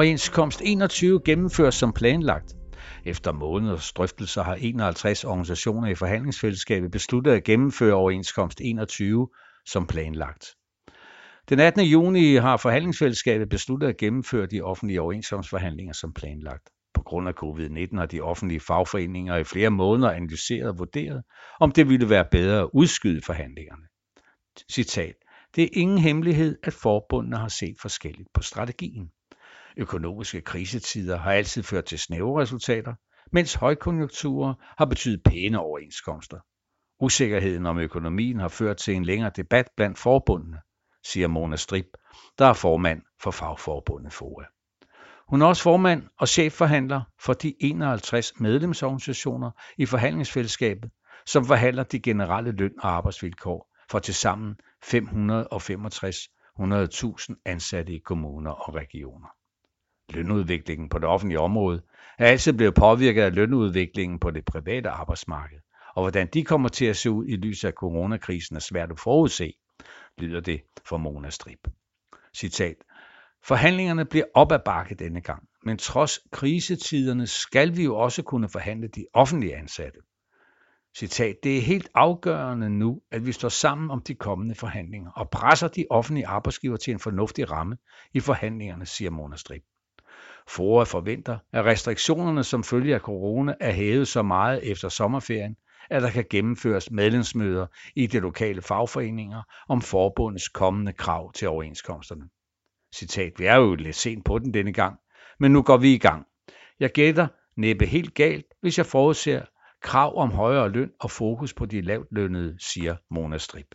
Overenskomst 21 gennemføres som planlagt. Efter måneders drøftelser har 51 organisationer i forhandlingsfællesskabet besluttet at gennemføre overenskomst 21 som planlagt. Den 18. juni har forhandlingsfællesskabet besluttet at gennemføre de offentlige overenskomstforhandlinger som planlagt. På grund af covid-19 har de offentlige fagforeninger i flere måneder analyseret og vurderet, om det ville være bedre at udskyde forhandlingerne. Citat. Det er ingen hemmelighed, at forbundene har set forskelligt på strategien. Økonomiske krisetider har altid ført til snævre resultater, mens højkonjunkturer har betydet pæne overenskomster. Usikkerheden om økonomien har ført til en længere debat blandt forbundene, siger Mona Strip, der er formand for fagforbundet FOA. Hun er også formand og chefforhandler for de 51 medlemsorganisationer i forhandlingsfællesskabet, som forhandler de generelle løn- og arbejdsvilkår for tilsammen 565 100.000 ansatte i kommuner og regioner. Lønudviklingen på det offentlige område er altid blevet påvirket af lønudviklingen på det private arbejdsmarked, og hvordan de kommer til at se ud i lyset af coronakrisen er svært at forudse, lyder det fra Mona Strip. Citat. Forhandlingerne bliver op ad bakke denne gang, men trods krisetiderne skal vi jo også kunne forhandle de offentlige ansatte. Citat, det er helt afgørende nu, at vi står sammen om de kommende forhandlinger og presser de offentlige arbejdsgiver til en fornuftig ramme i forhandlingerne, siger Mona Strip. FOA forventer, at restriktionerne som følge af corona er hævet så meget efter sommerferien, at der kan gennemføres medlemsmøder i de lokale fagforeninger om forbundets kommende krav til overenskomsterne. Citat, vi er jo lidt sent på den denne gang, men nu går vi i gang. Jeg gætter næppe helt galt, hvis jeg forudser krav om højere løn og fokus på de lavt lønnede, siger Mona Strip.